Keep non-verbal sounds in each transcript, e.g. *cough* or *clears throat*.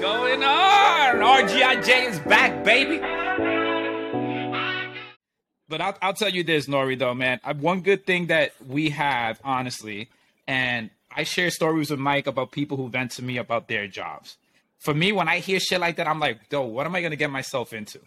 going on? RGIJ is back, baby. But I'll, I'll tell you this, Nori, though, man. One good thing that we have, honestly, and I share stories with Mike about people who vent to me about their jobs. For me, when I hear shit like that, I'm like, yo, what am I going to get myself into?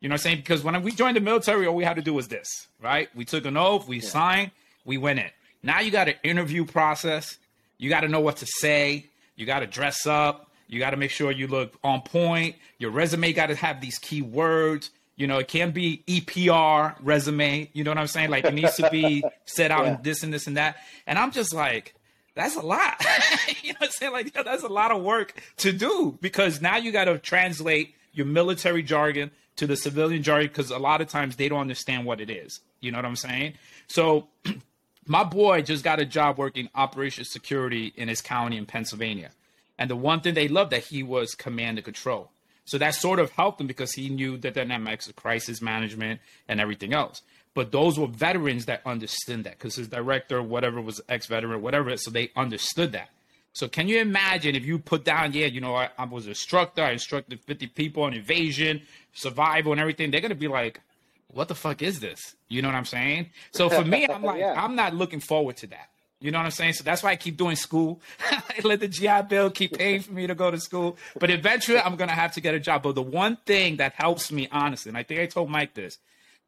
You know what I'm saying? Because when we joined the military, all we had to do was this, right? We took an oath, we yeah. signed, we went in. Now you got an interview process. You got to know what to say. You got to dress up. You got to make sure you look on point. Your resume got to have these key words. You know, it can't be EPR resume. You know what I'm saying? Like it needs to be set out yeah. in this and this and that. And I'm just like, that's a lot. *laughs* you know what I'm saying? Like that's a lot of work to do because now you got to translate your military jargon to the civilian jargon because a lot of times they don't understand what it is. You know what I'm saying? So *clears throat* my boy just got a job working operations security in his county in Pennsylvania. And the one thing they loved that he was command and control. So that sort of helped him because he knew the dynamics of crisis management and everything else. But those were veterans that understood that because his director, whatever was ex veteran, whatever, so they understood that. So can you imagine if you put down, yeah, you know, I, I was an instructor, I instructed 50 people on evasion, survival, and everything. They're gonna be like, what the fuck is this? You know what I'm saying? So for *laughs* me, I'm like, yeah. I'm not looking forward to that. You know what I'm saying? So that's why I keep doing school. *laughs* Let the GI Bill keep paying for me to go to school. But eventually, I'm gonna have to get a job. But the one thing that helps me, honestly, and I think I told Mike this,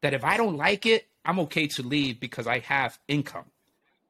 that if I don't like it, I'm okay to leave because I have income.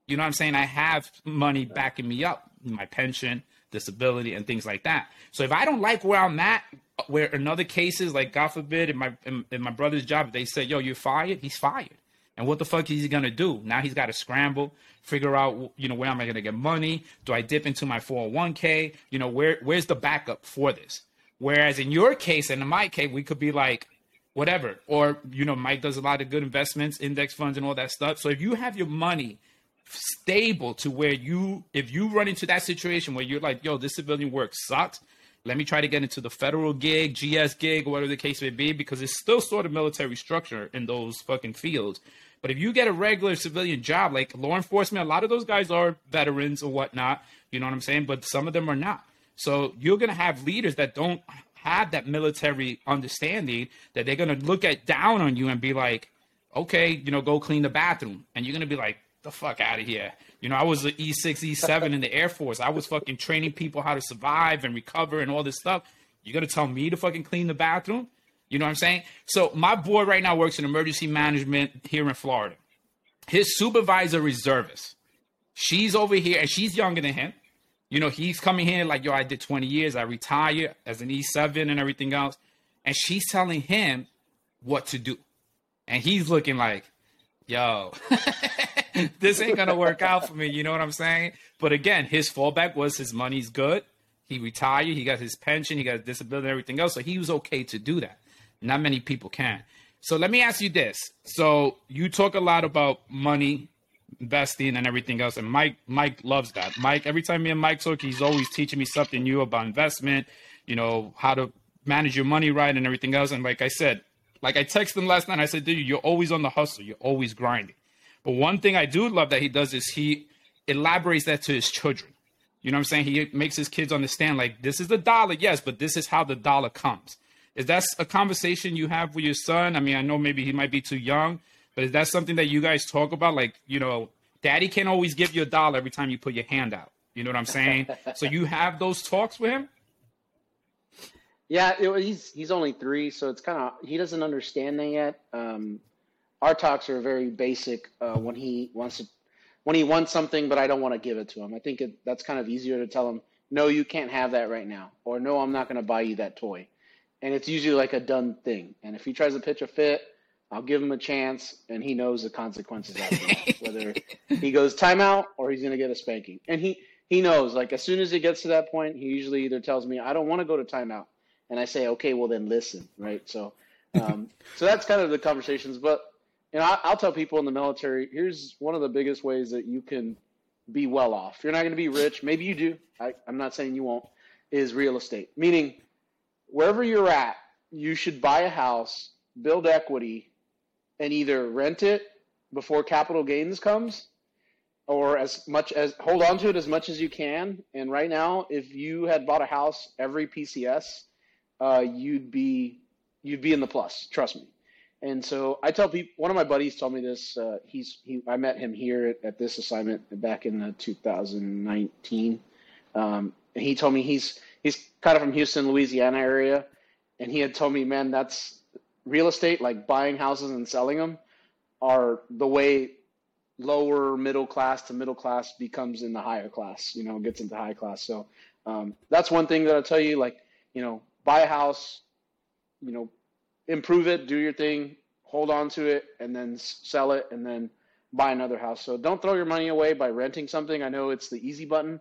You know what I'm saying? I have money backing me up my pension, disability, and things like that. So if I don't like where I'm at, where in other cases, like God forbid, in my in, in my brother's job, they say, "Yo, you're fired," he's fired. And what the fuck is he gonna do? Now he's got to scramble, figure out, you know, where am I gonna get money? Do I dip into my 401k? You know, where where's the backup for this? Whereas in your case and in my case, we could be like, whatever. Or, you know, Mike does a lot of good investments, index funds, and all that stuff. So if you have your money stable to where you if you run into that situation where you're like yo this civilian work sucks let me try to get into the federal gig gs gig whatever the case may be because it's still sort of military structure in those fucking fields. But if you get a regular civilian job like law enforcement a lot of those guys are veterans or whatnot you know what i'm saying? But some of them are not. So you're to have leaders that don't have that military understanding that they're to look at down on you and be like okay you know go clean the bathroom. And you're to be like the fuck out of here. You know, I was an E6, E7 in the Air Force. I was fucking training people how to survive and recover and all this stuff. You're gonna tell me to fucking clean the bathroom? You know what I'm saying? So my boy right now works in emergency management here in Florida. His supervisor reservist. She's over here and she's younger than him. You know, he's coming here like, yo, I did 20 years. I retired as an E7 and everything else. And she's telling him what to do. And he's looking like, yo, *laughs* *laughs* this ain't gonna work out for me. You know what I'm saying? But again, his fallback was his money's good. He retired. He got his pension. He got his disability and everything else. So he was okay to do that. Not many people can. So let me ask you this. So you talk a lot about money, investing, and everything else. And Mike, Mike loves that. Mike, every time me and Mike talk, he's always teaching me something new about investment. You know how to manage your money right and everything else. And like I said, like I texted him last night. I said, dude, you're always on the hustle. You're always grinding. But one thing I do love that he does is he elaborates that to his children. You know what I'm saying? He makes his kids understand like this is the dollar, yes, but this is how the dollar comes. Is that a conversation you have with your son? I mean, I know maybe he might be too young, but is that something that you guys talk about? Like, you know, daddy can't always give you a dollar every time you put your hand out. You know what I'm saying? *laughs* so you have those talks with him? Yeah, it, he's he's only three, so it's kind of he doesn't understand that yet. Um, our talks are very basic uh, when he wants to when he wants something, but I don't want to give it to him. I think it, that's kind of easier to tell him, no, you can't have that right now, or no, I'm not going to buy you that toy. And it's usually like a done thing. And if he tries to pitch a fit, I'll give him a chance, and he knows the consequences *laughs* whether he goes timeout or he's going to get a spanking. And he he knows. Like as soon as he gets to that point, he usually either tells me, I don't want to go to timeout, and I say, okay, well then listen, right? So. Um, so that's kind of the conversations, but and I, I'll tell people in the military, here's one of the biggest ways that you can be well off. You're not going to be rich. Maybe you do. I, I'm not saying you won't. Is real estate, meaning wherever you're at, you should buy a house, build equity, and either rent it before capital gains comes, or as much as hold on to it as much as you can. And right now, if you had bought a house every PCS, uh, you'd be you'd be in the plus. Trust me. And so I tell people. One of my buddies told me this. Uh, he's he. I met him here at, at this assignment back in uh, 2019. Um, and he told me he's he's kind of from Houston, Louisiana area, and he had told me, man, that's real estate, like buying houses and selling them, are the way lower middle class to middle class becomes in the higher class, you know, gets into high class. So um, that's one thing that I'll tell you, like, you know, buy a house, you know, improve it, do your thing, hold on to it, and then sell it, and then buy another house. So don't throw your money away by renting something. I know it's the easy button,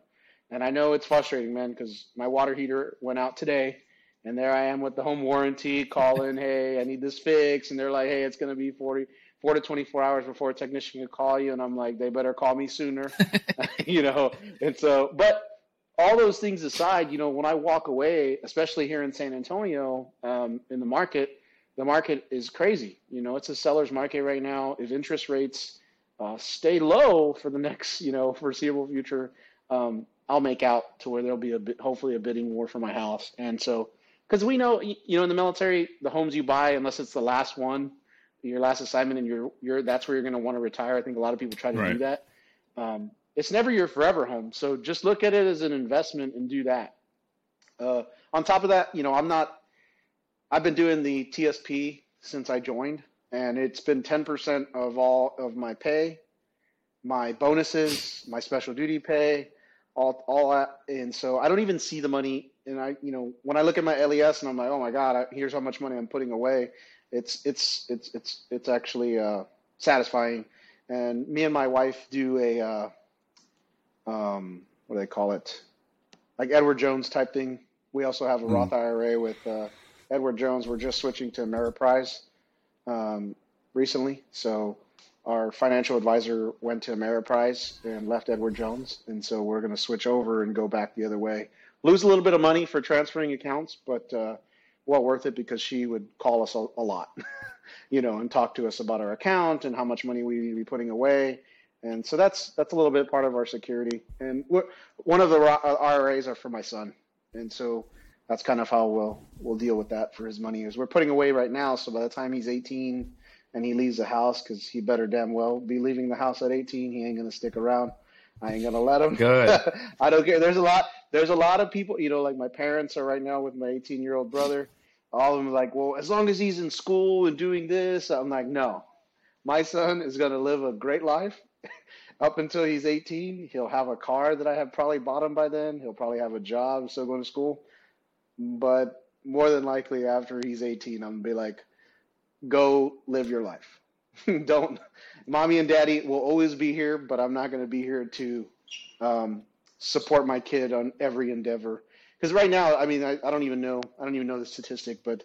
and I know it's frustrating, man, because my water heater went out today, and there I am with the home warranty calling, hey, I need this fixed, and they're like, hey, it's going to be 40 four to 24 hours before a technician can call you. And I'm like, they better call me sooner, *laughs* *laughs* you know? And so, but all those things aside, you know, when I walk away, especially here in San Antonio, um, in the market, the market is crazy. You know, it's a seller's market right now. If interest rates uh, stay low for the next, you know, foreseeable future, um, I'll make out to where there'll be a bit, hopefully a bidding war for my house. And so, because we know, you know, in the military, the homes you buy, unless it's the last one, your last assignment and you're you're that's where you're going to want to retire. I think a lot of people try to right. do that. Um, it's never your forever home, so just look at it as an investment and do that. Uh, on top of that, you know, I'm not. I've been doing the TSP since I joined, and it's been 10% of all of my pay, my bonuses, my special duty pay, all all that, and so I don't even see the money. And I, you know, when I look at my LES and I'm like, oh my god, I, here's how much money I'm putting away it's it's it's it's it's actually uh, satisfying. And me and my wife do a uh, um, what do they call it? Like Edward Jones type thing. We also have a mm. Roth IRA with uh, Edward Jones. We're just switching to Ameriprise um, recently, so our financial advisor went to Ameriprise and left Edward Jones, and so we're going to switch over and go back the other way. Lose a little bit of money for transferring accounts, but uh, well worth it because she would call us a, a lot, *laughs* you know, and talk to us about our account and how much money we need to be putting away. And so that's that's a little bit part of our security. And one of the IRAs are for my son, and so that's kind of how we'll we'll deal with that for his money. Is we're putting away right now, so by the time he's 18 and he leaves the house, because he better damn well be leaving the house at 18, he ain't gonna stick around. I ain't gonna let him. Good. *laughs* I don't care. There's a lot. There's a lot of people. You know, like my parents are right now with my 18 year old brother. All of them are like, well, as long as he's in school and doing this, I'm like, no. My son is gonna live a great life *laughs* up until he's 18. He'll have a car that I have probably bought him by then. He'll probably have a job, still going to school. But more than likely, after he's 18, I'm gonna be like, go live your life. *laughs* Don't mommy and daddy will always be here, but I'm not going to be here to um, support my kid on every endeavor. Because right now, I mean, I, I, don't even know, I don't even know the statistic, but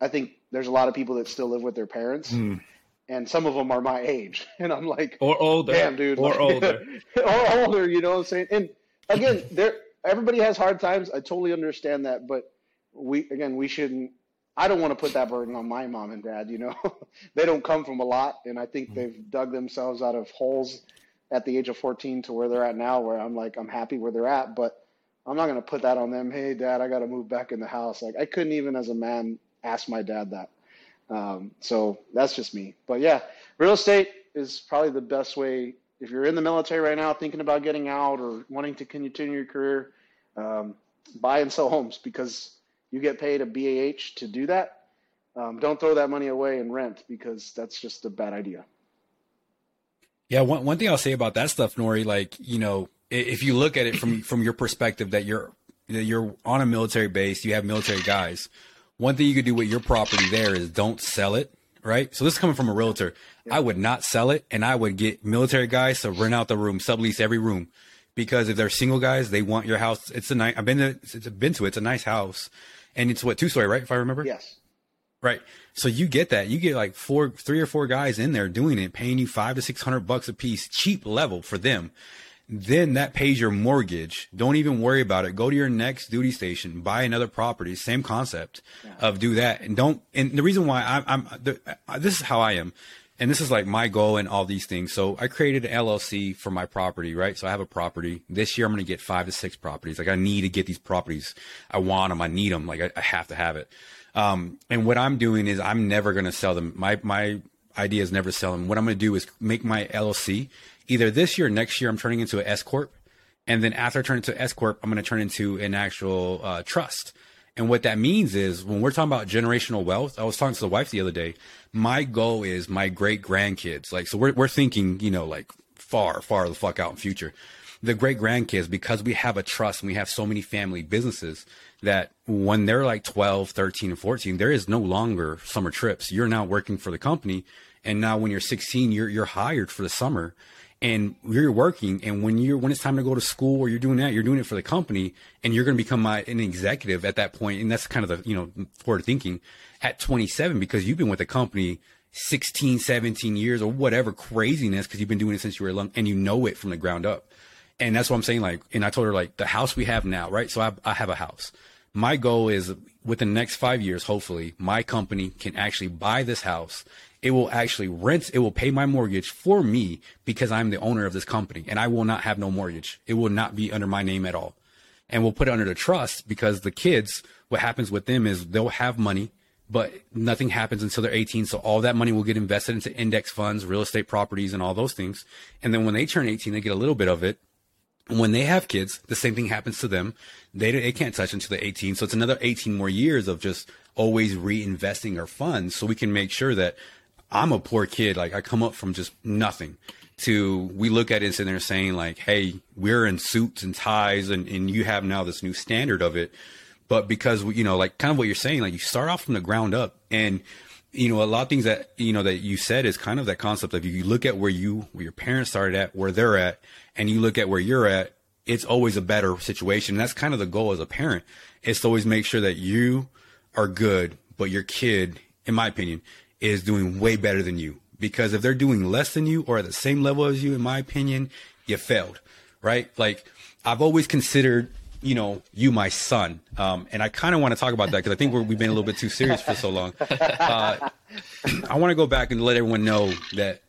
I think there's a lot of people that still live with their parents. Mm. And some of them are my age, *laughs* and I'm like, or older, damn, dude, or like, *laughs* older, or older. You know what I'm saying? And again, there, everybody has hard times. I totally understand that, but we, again, we shouldn't I don't want to put that burden on my mom and dad. You know, *laughs* they don't come from a lot, and I think mm-hmm. they've dug themselves out of holes at the age of 14 to where they're at now. Where I'm like, I'm happy where they're at, but I'm not going to put that on them. Hey, dad, I got to move back in the house. Like I couldn't even as a man ask my dad that. Um, so that's just me. But yeah, real estate is probably the best way. If you're in the military right now, thinking about getting out or wanting to continue your career, um, buy and sell homes because you get paid a BAH to do that. Um, don't throw that money away in rent because that's just a bad idea. Yeah, one one thing I'll say about that stuff, Nori, like you know, if you look at it from from your perspective that you're that you're on a military base, you have military guys. One thing you could do with your property there is don't sell it, right? So this is coming from a realtor. Yeah. I would not sell it, and I would get military guys to rent out the room, sublease every room, because if they're single guys, they want your house. It's a nice. I've been to, it's been to it. It's a nice house and it's what two story, right? If I remember. Yes. Right. So you get that. You get like four, three or four guys in there doing it, paying you five to six hundred bucks a piece, cheap level for them. Then that pays your mortgage. Don't even worry about it. Go to your next duty station, buy another property. Same concept yeah. of do that, and don't. And the reason why I'm, I'm the, this is how I am. And this is like my goal and all these things. So I created an LLC for my property, right? So I have a property. This year I'm going to get five to six properties. Like I need to get these properties. I want them. I need them. Like I, I have to have it. Um, and what I'm doing is I'm never going to sell them. My my idea is never sell them. What I'm going to do is make my LLC either this year or next year. I'm turning into an S corp, and then after I turn into S corp, I'm going to turn into an actual uh, trust. And what that means is when we're talking about generational wealth, I was talking to the wife the other day. My goal is my great grandkids. Like, so we're, we're thinking, you know, like far, far the fuck out in future. The great grandkids, because we have a trust and we have so many family businesses that when they're like 12, 13, and 14, there is no longer summer trips. You're now working for the company. And now when you're 16, you're, you're hired for the summer and you're working and when you're when it's time to go to school or you're doing that you're doing it for the company and you're going to become my, an executive at that point and that's kind of the you know forward thinking at 27 because you've been with the company 16 17 years or whatever craziness because you've been doing it since you were young and you know it from the ground up. And that's what i'm saying like and i told her like the house we have now right? So i, I have a house. My goal is within the next five years hopefully my company can actually buy this house it will actually rent it will pay my mortgage for me because i'm the owner of this company and i will not have no mortgage it will not be under my name at all and we'll put it under the trust because the kids what happens with them is they'll have money but nothing happens until they're 18 so all that money will get invested into index funds real estate properties and all those things and then when they turn 18 they get a little bit of it when they have kids, the same thing happens to them. They, they can't touch until they're 18. So it's another 18 more years of just always reinvesting our funds so we can make sure that I'm a poor kid. Like I come up from just nothing to we look at it and sit there saying like, Hey, we're in suits and ties and, and you have now this new standard of it. But because, you know, like kind of what you're saying, like you start off from the ground up and, you know, a lot of things that, you know, that you said is kind of that concept of you look at where you, where your parents started at, where they're at, and you look at where you're at, it's always a better situation. And that's kind of the goal as a parent is to always make sure that you are good, but your kid, in my opinion, is doing way better than you. Because if they're doing less than you or at the same level as you, in my opinion, you failed, right? Like I've always considered, you know, you my son, um, and I kind of want to talk about that because I think we have been a little bit too serious for so long. Uh, *clears throat* I want to go back and let everyone know that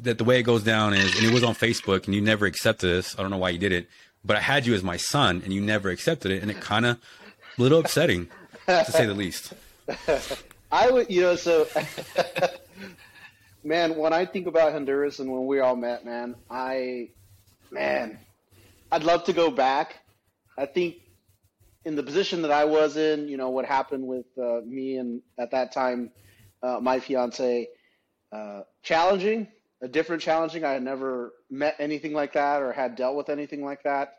that the way it goes down is, and it was on Facebook, and you never accepted this. I don't know why you did it, but I had you as my son, and you never accepted it, and it kind of a little upsetting, to say the least. I would, you know, so *laughs* man, when I think about Honduras and when we all met, man, I, man, I'd love to go back. I think in the position that I was in, you know, what happened with uh, me and at that time, uh, my fiance, uh, challenging, a different challenging. I had never met anything like that or had dealt with anything like that.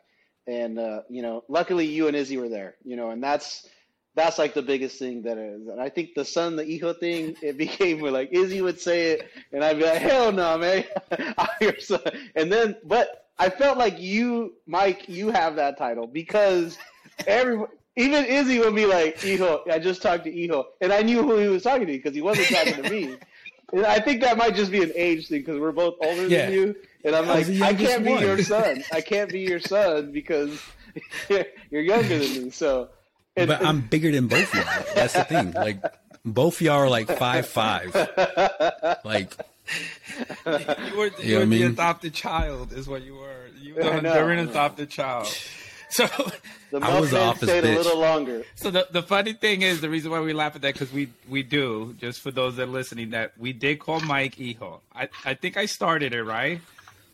And, uh, you know, luckily you and Izzy were there, you know, and that's, that's like the biggest thing that is. And I think the son, the hijo thing, it *laughs* became like Izzy would say it, and I'd be like, hell no, man, I'm your son. And then, but I felt like you, Mike, you have that title because every even Izzy would be like, hijo, I just talked to hijo, and I knew who he was talking to because he wasn't talking to me. *laughs* And I think that might just be an age thing because we're both older yeah. than you, and I'm like, I can't one. be your son. I can't be your son because *laughs* you're younger than me. So and, but I'm bigger than both of y'all. That's the thing. Like both y'all are like five five. Like you were, you, you were the mean? adopted child, is what you were. You were the Honduran adopted child. So the I was office stayed bitch. a little longer. So the, the funny thing is the reason why we laugh at that because we we do just for those that are listening that we did call Mike Hijo. I I think I started it right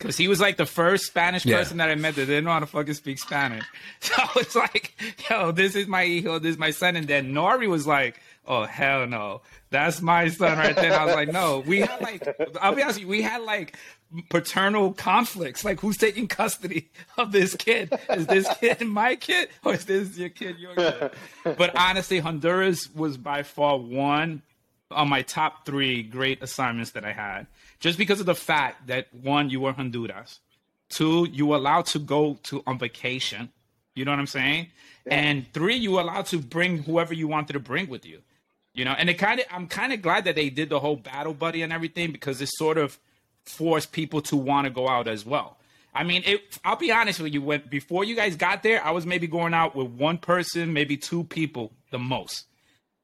because he was like the first Spanish yeah. person that I met that didn't know how to fucking speak Spanish. *laughs* So it's like, yo, this is my hijo, this is my son. And then Nori was like, oh, hell no. That's my son right there. And I was like, no. We had like, I'll be honest you, we had like paternal conflicts. Like, who's taking custody of this kid? Is this kid my kid? Or is this your kid, your kid? *laughs* But honestly, Honduras was by far one on my top three great assignments that I had just because of the fact that one, you were Honduras, two, you were allowed to go to on vacation. You know what I'm saying? Yeah. And three, you were allowed to bring whoever you wanted to bring with you. You know, and it kind of I'm kind of glad that they did the whole battle buddy and everything because it sort of forced people to want to go out as well. I mean, it, I'll be honest with you. When before you guys got there, I was maybe going out with one person, maybe two people, the most.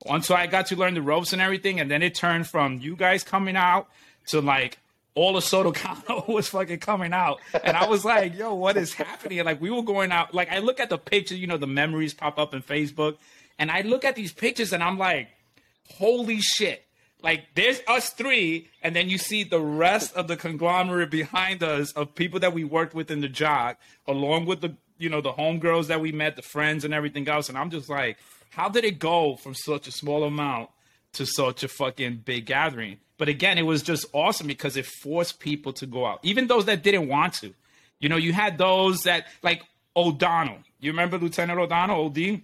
Until I got to learn the ropes and everything, and then it turned from you guys coming out to like all of Soto Cano *laughs* was fucking coming out. And I was like, yo, what is happening? like we were going out, like I look at the pictures, you know, the memories pop up in Facebook, and I look at these pictures and I'm like, holy shit. Like there's us three, and then you see the rest of the conglomerate behind us of people that we worked with in the job, along with the you know the homegirls that we met, the friends and everything else. And I'm just like, how did it go from such a small amount to such a fucking big gathering? But again, it was just awesome because it forced people to go out, even those that didn't want to. You know, you had those that like O'Donnell. You remember Lieutenant O'Donnell, OD?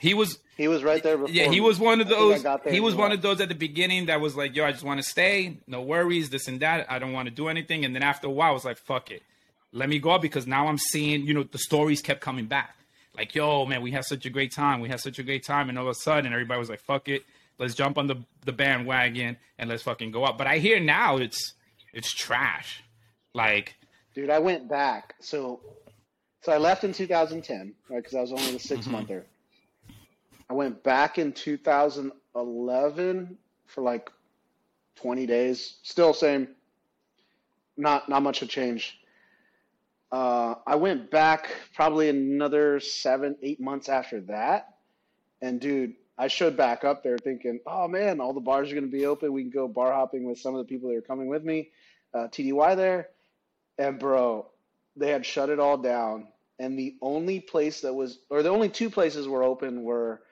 He was he was right there. yeah, he was one of those. He was one of those at the beginning that was like, "Yo, I just want to stay, no worries, this and that. I don't want to do anything." And then after a while, I was like, "Fuck it, let me go," because now I'm seeing, you know, the stories kept coming back. Like, "Yo, man, we had such a great time. We had such a great time," and all of a sudden, everybody was like, "Fuck it, let's jump on the the bandwagon and let's fucking go up." But I hear now it's it's trash. Like, dude, I went back. So, so I left in 2010, right? Because I was only the 6 mm-hmm. monther I went back in 2011 for like 20 days. Still same. Not not much have changed. Uh, I went back probably another seven, eight months after that, and dude, I showed back up there thinking, oh man, all the bars are going to be open. We can go bar hopping with some of the people that are coming with me. Uh, TDY there, and bro, they had shut it all down, and the only place that was, or the only two places were open were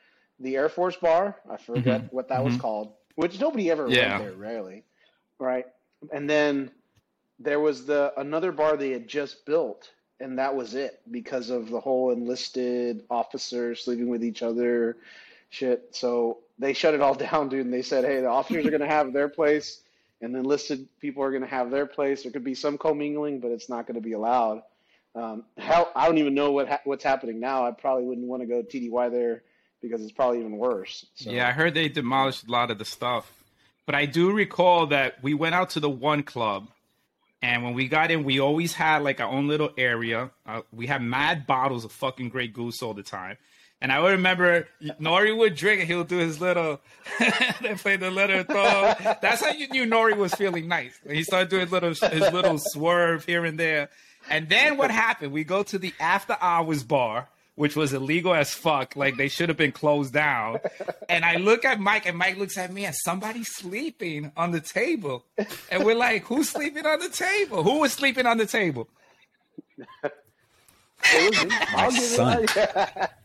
the Air Force Bar. I forget mm-hmm. what that mm-hmm. was called, which nobody ever yeah. went there, rarely, right? And then there was the another bar they had just built, and that was it because of the whole enlisted officers sleeping with each other, shit. So they shut it all *laughs* down, dude. And they said, hey, the officers are going to have their place, and the enlisted people are going to have their place. There could be some commingling, but it's not going to be allowed. Um, hell, I don't even know what ha- what's happening now. I probably wouldn't want to go TDY there because it's probably even worse. So. Yeah, I heard they demolished a lot of the stuff. But I do recall that we went out to the one club, and when we got in, we always had like our own little area. Uh, we had mad bottles of fucking Grey Goose all the time. And I would remember Nori would drink and he would do his little, *laughs* they played the little throw. That's how you knew Nori was feeling nice. He started doing his little, his little swerve here and there. And then what happened? We go to the after hours bar which was illegal as fuck. Like they should have been closed down. And I look at Mike, and Mike looks at me, and somebody's sleeping on the table. And we're like, who's sleeping on the table? Who was sleeping on the table? *laughs* My son. *laughs*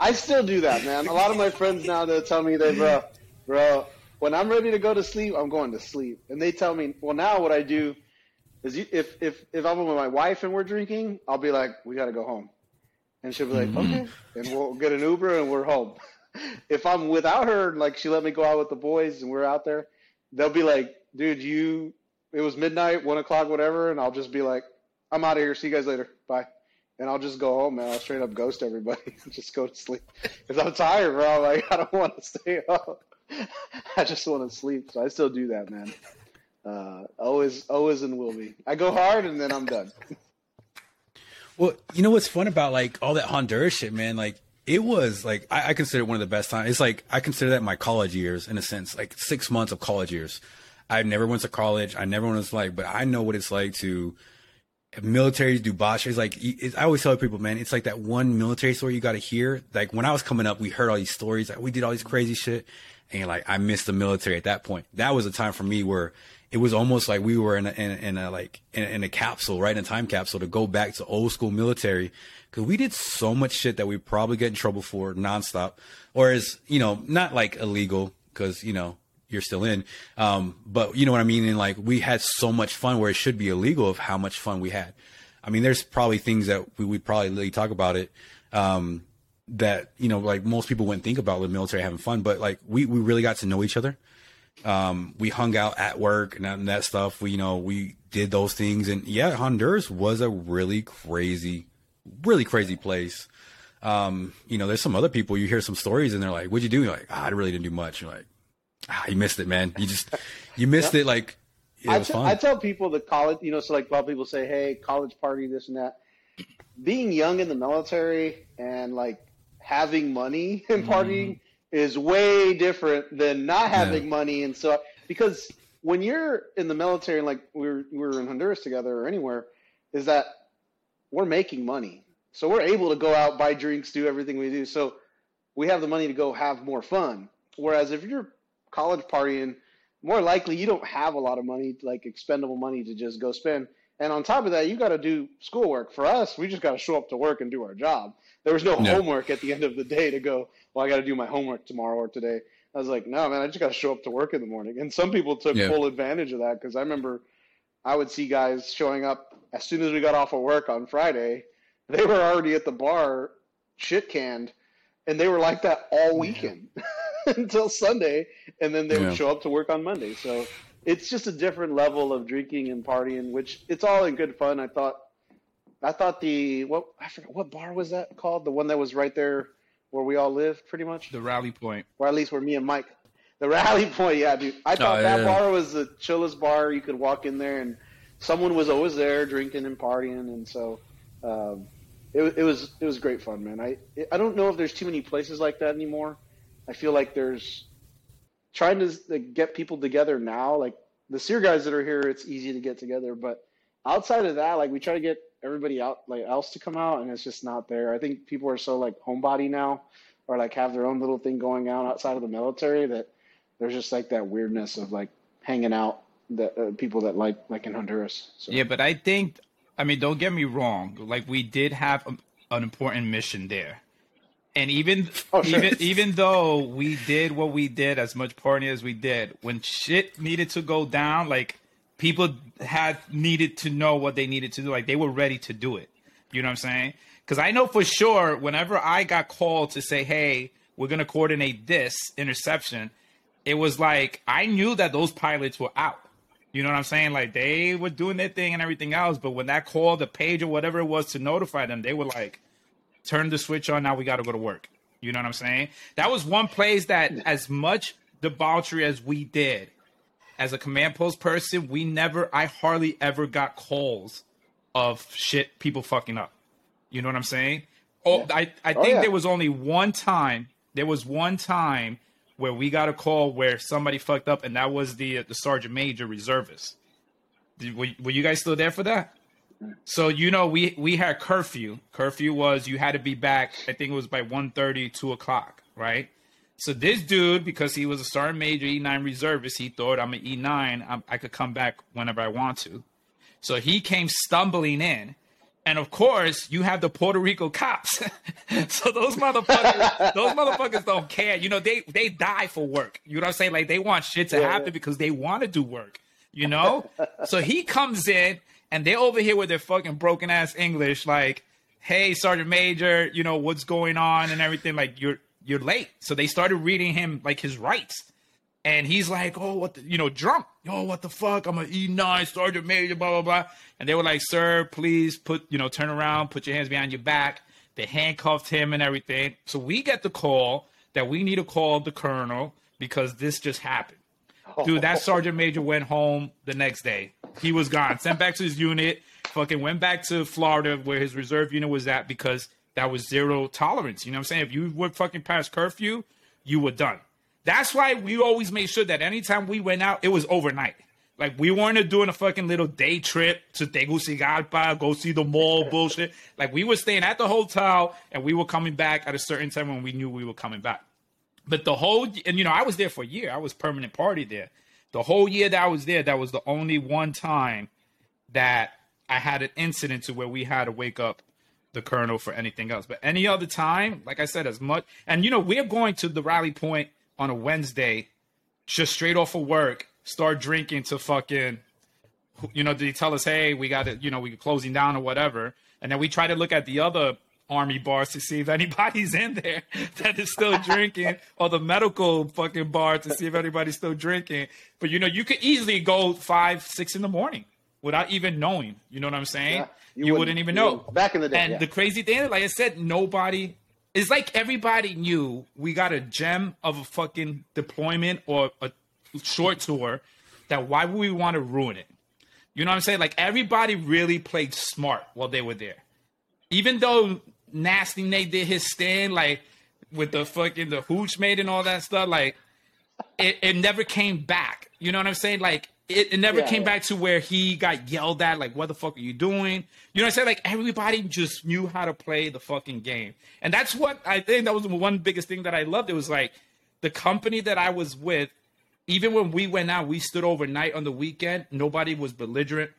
I still do that, man. A lot of my friends now they tell me they, bro, bro, when I'm ready to go to sleep, I'm going to sleep. And they tell me, well, now what I do is you, if if if I'm with my wife and we're drinking, I'll be like, we got to go home and she'll be like, mm-hmm. okay, and we'll get an Uber and we're home. *laughs* if I'm without her, like she let me go out with the boys and we're out there, they'll be like, dude, you, it was midnight, one o'clock, whatever, and I'll just be like, I'm out of here. See you guys later. Bye. And I'll just go home, man. I'll straight up ghost everybody *laughs* and just go to sleep because I'm tired, bro. Like *laughs* I don't want to stay up. *laughs* I just want to sleep. So I still do that, man. Uh, always, always, and will be. I go hard and then I'm done. Well, you know what's fun about like all that Honduras shit, man? Like it was like I, I consider it one of the best times. It's like I consider that my college years in a sense, like six months of college years. I never went to college. I never went to like, but I know what it's like to military do It's like I always tell people, man, it's like that one military story you got to hear. Like when I was coming up, we heard all these stories. Like, we did all these crazy shit, and like I missed the military at that point. That was a time for me where it was almost like we were in a, in, in a like in, in, a capsule, right? In a time capsule to go back to old school military. Cause we did so much shit that we probably get in trouble for nonstop. Or as, you know, not like illegal cause, you know, you're still in. Um, but you know what I mean? And like we had so much fun where it should be illegal of how much fun we had. I mean, there's probably things that we would probably really talk about it. Um, that, you know, like most people wouldn't think about the military having fun, but like we, we really got to know each other. Um, we hung out at work and that, and that stuff. We, you know, we did those things. And yeah, Honduras was a really crazy, really crazy place. Um, you know, there's some other people, you hear some stories and they're like, what'd you do? You're like, ah, I really didn't do much. You're like, ah, you missed it, man. You just, you missed it. Like, it I, t- I tell people the college, you know, so like a lot of people say, hey, college party, this and that. Being young in the military and like having money *laughs* and partying is way different than not having yeah. money and so because when you're in the military, like we were, we were in Honduras together or anywhere, is that we're making money. So we're able to go out, buy drinks, do everything we do. So we have the money to go have more fun. Whereas if you're college partying, more likely you don't have a lot of money, like expendable money to just go spend. And on top of that, you got to do schoolwork. For us, we just got to show up to work and do our job. There was no Yeah. homework at the end of the day to go, well, I got to do my homework tomorrow or today. I was like, no, man, I just got to show up to work in the morning. And some people took Yeah. full advantage of that because I remember I would see guys showing up as soon as we got off of work on Friday. They were already at the bar, shit canned, and they were like that all weekend *laughs* *laughs* until Sunday, and then they Yeah. would show up to work on Monday. So it's just a different level of drinking and partying, which it's all in good fun. I thought, I thought the what I forgot what bar was that called? The one that was right there where we all lived, pretty much, The rally point. or at least where me and Mike. The rally point, yeah, dude. I thought Oh, that bar was the chillest bar. You could walk in there and someone was always there drinking and partying, and so um, it, it was it was great fun, man. I I don't know if there's too many places like that anymore. I feel like there's trying to like, get people together now. Like the SERE guys that are here, it's easy to get together, but outside of that, like we try to get everybody out like else to come out, and it's just not there. I think people are so like homebody now, or like have their own little thing going on outside of the military that there's just like that weirdness of like hanging out that uh, people that like like in Honduras. So. Yeah, but I think, I mean, don't get me wrong. Like we did have a, an important mission there, and even Oh, sure. even even though we did what we did, as much partying as we did, when shit needed to go down, like people had needed to know what they needed to do. Like they were ready to do it. You know what I'm saying? Because I know for sure, whenever I got called to say, "Hey, we're gonna coordinate this interception," it was like I knew that those pilots were out. You know what I'm saying? Like they were doing their thing and everything else, but when that call, the page or whatever it was to notify them, they were like, "Turn the switch on. Now we got to go to work." You know what I'm saying? That was one place that, as much debauchery as we did, as a command post person, we never, I hardly ever got calls of shit people fucking up. You know what I'm saying? Oh, I, I Oh, think yeah. there was only one time. There was one time where we got a call where somebody fucked up, and that was the uh, the sergeant major reservist. Did, were, were you guys still there for that? So you know we we had curfew. Curfew was you had to be back. I think it was by 1.30, 2 o'clock, right? So this dude, because he was a sergeant major, E9 reservist, he thought I'm an E9. I'm, I could come back whenever I want to. So he came stumbling in. And of course, you have the Puerto Rico cops. *laughs* so those motherfuckers, *laughs* those motherfuckers don't care. You know, they they die for work. You know what I'm saying? Like they want shit to Yeah. happen because they want to do work. You know? so he comes in and they're over here with their fucking broken ass English, like, hey, Sergeant Major, you know, what's going on and everything. Like you're you're late. So they started reading him like his rights. And he's like, oh, what the, you know, drunk. Yo, what the fuck? I'm an E9 Sergeant Major, blah, blah, blah. And they were like, sir, please put, you know, turn around, put your hands behind your back. They handcuffed him and everything. So we get the call that we need to call the colonel because this just happened. Dude, that *laughs* sergeant major went home the next day. He was gone. Sent back to his unit. Fucking went back to Florida where his reserve unit was at because that was zero tolerance. You know what I'm saying? If you were fucking past curfew, you were done. That's why we always made sure that anytime we went out, it was overnight. Like we weren't doing a fucking little day trip to Tegucigalpa, go see the mall bullshit. Like we were staying at the hotel and we were coming back at a certain time when we knew we were coming back. But the whole and you know I was there for a year. I was permanent party there. The whole year that I was there, that was the only one time that I had an incident to where we had to wake up the colonel for anything else. But any other time, like I said, as much and you know we're going to the rally point on a Wednesday, just straight off of work, start drinking to fucking you know, they tell us, hey, we got to, you know, we're closing down or whatever. And then we try to look at the other army bars to see if anybody's in there that is still drinking or the medical fucking bar to see if anybody's still drinking. But, you know, you could easily go five, six in the morning without even knowing. You know what I'm saying? Yeah, you, you wouldn't, wouldn't- even know. Back in the day, And yeah. the crazy thing, like I said, nobody. It's like everybody knew we got a gem of a fucking deployment or a short tour. That why would we want to ruin it? You know what I'm saying? Like everybody really played smart while they were there. Even though Nasty Nate did his stand, like with the fucking the hooch made and all that stuff, like it, it never came back. You know what I'm saying? Like it, it never Yeah, came yeah. back to where he got yelled at, like, what the fuck are you doing? You know what I'm saying? Like, everybody just knew how to play the fucking game. And that's what I think that was the one biggest thing that I loved. It was like the company that I was with, even when we went out, we stood overnight on the weekend. Nobody was belligerent.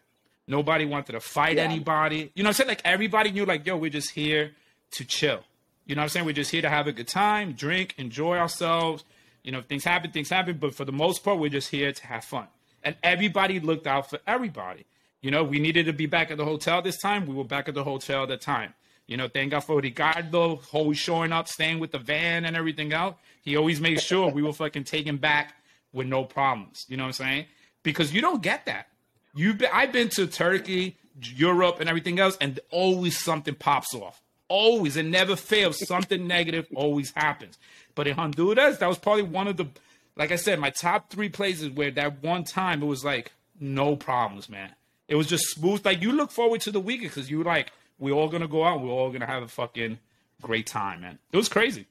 Nobody wanted to fight Yeah. anybody. You know what I'm saying? Like, everybody knew, like, yo, we're just here to chill. You know what I'm saying? We're just here to have a good time, drink, enjoy ourselves. You know, if things happen, things happen. But for the most part, we're just here to have fun. And everybody looked out for everybody. You know, we needed to be back at the hotel this time. We were back at the hotel at the time. You know, thank God for Ricardo always showing up, staying with the van and everything else. He always made sure we were fucking taken back with no problems. You know what I'm saying? Because you don't get that. You've been, I've been to Turkey, Europe, and everything else, and always something pops off. Always, it never fails. Something negative always happens. But in Honduras, that was probably one of the, like I said, my top three places where that one time it was like no problems, man. It was just smooth. Like you look forward to the weekend because you like, we're all gonna go out, we're all gonna have a fucking great time, man. It was crazy.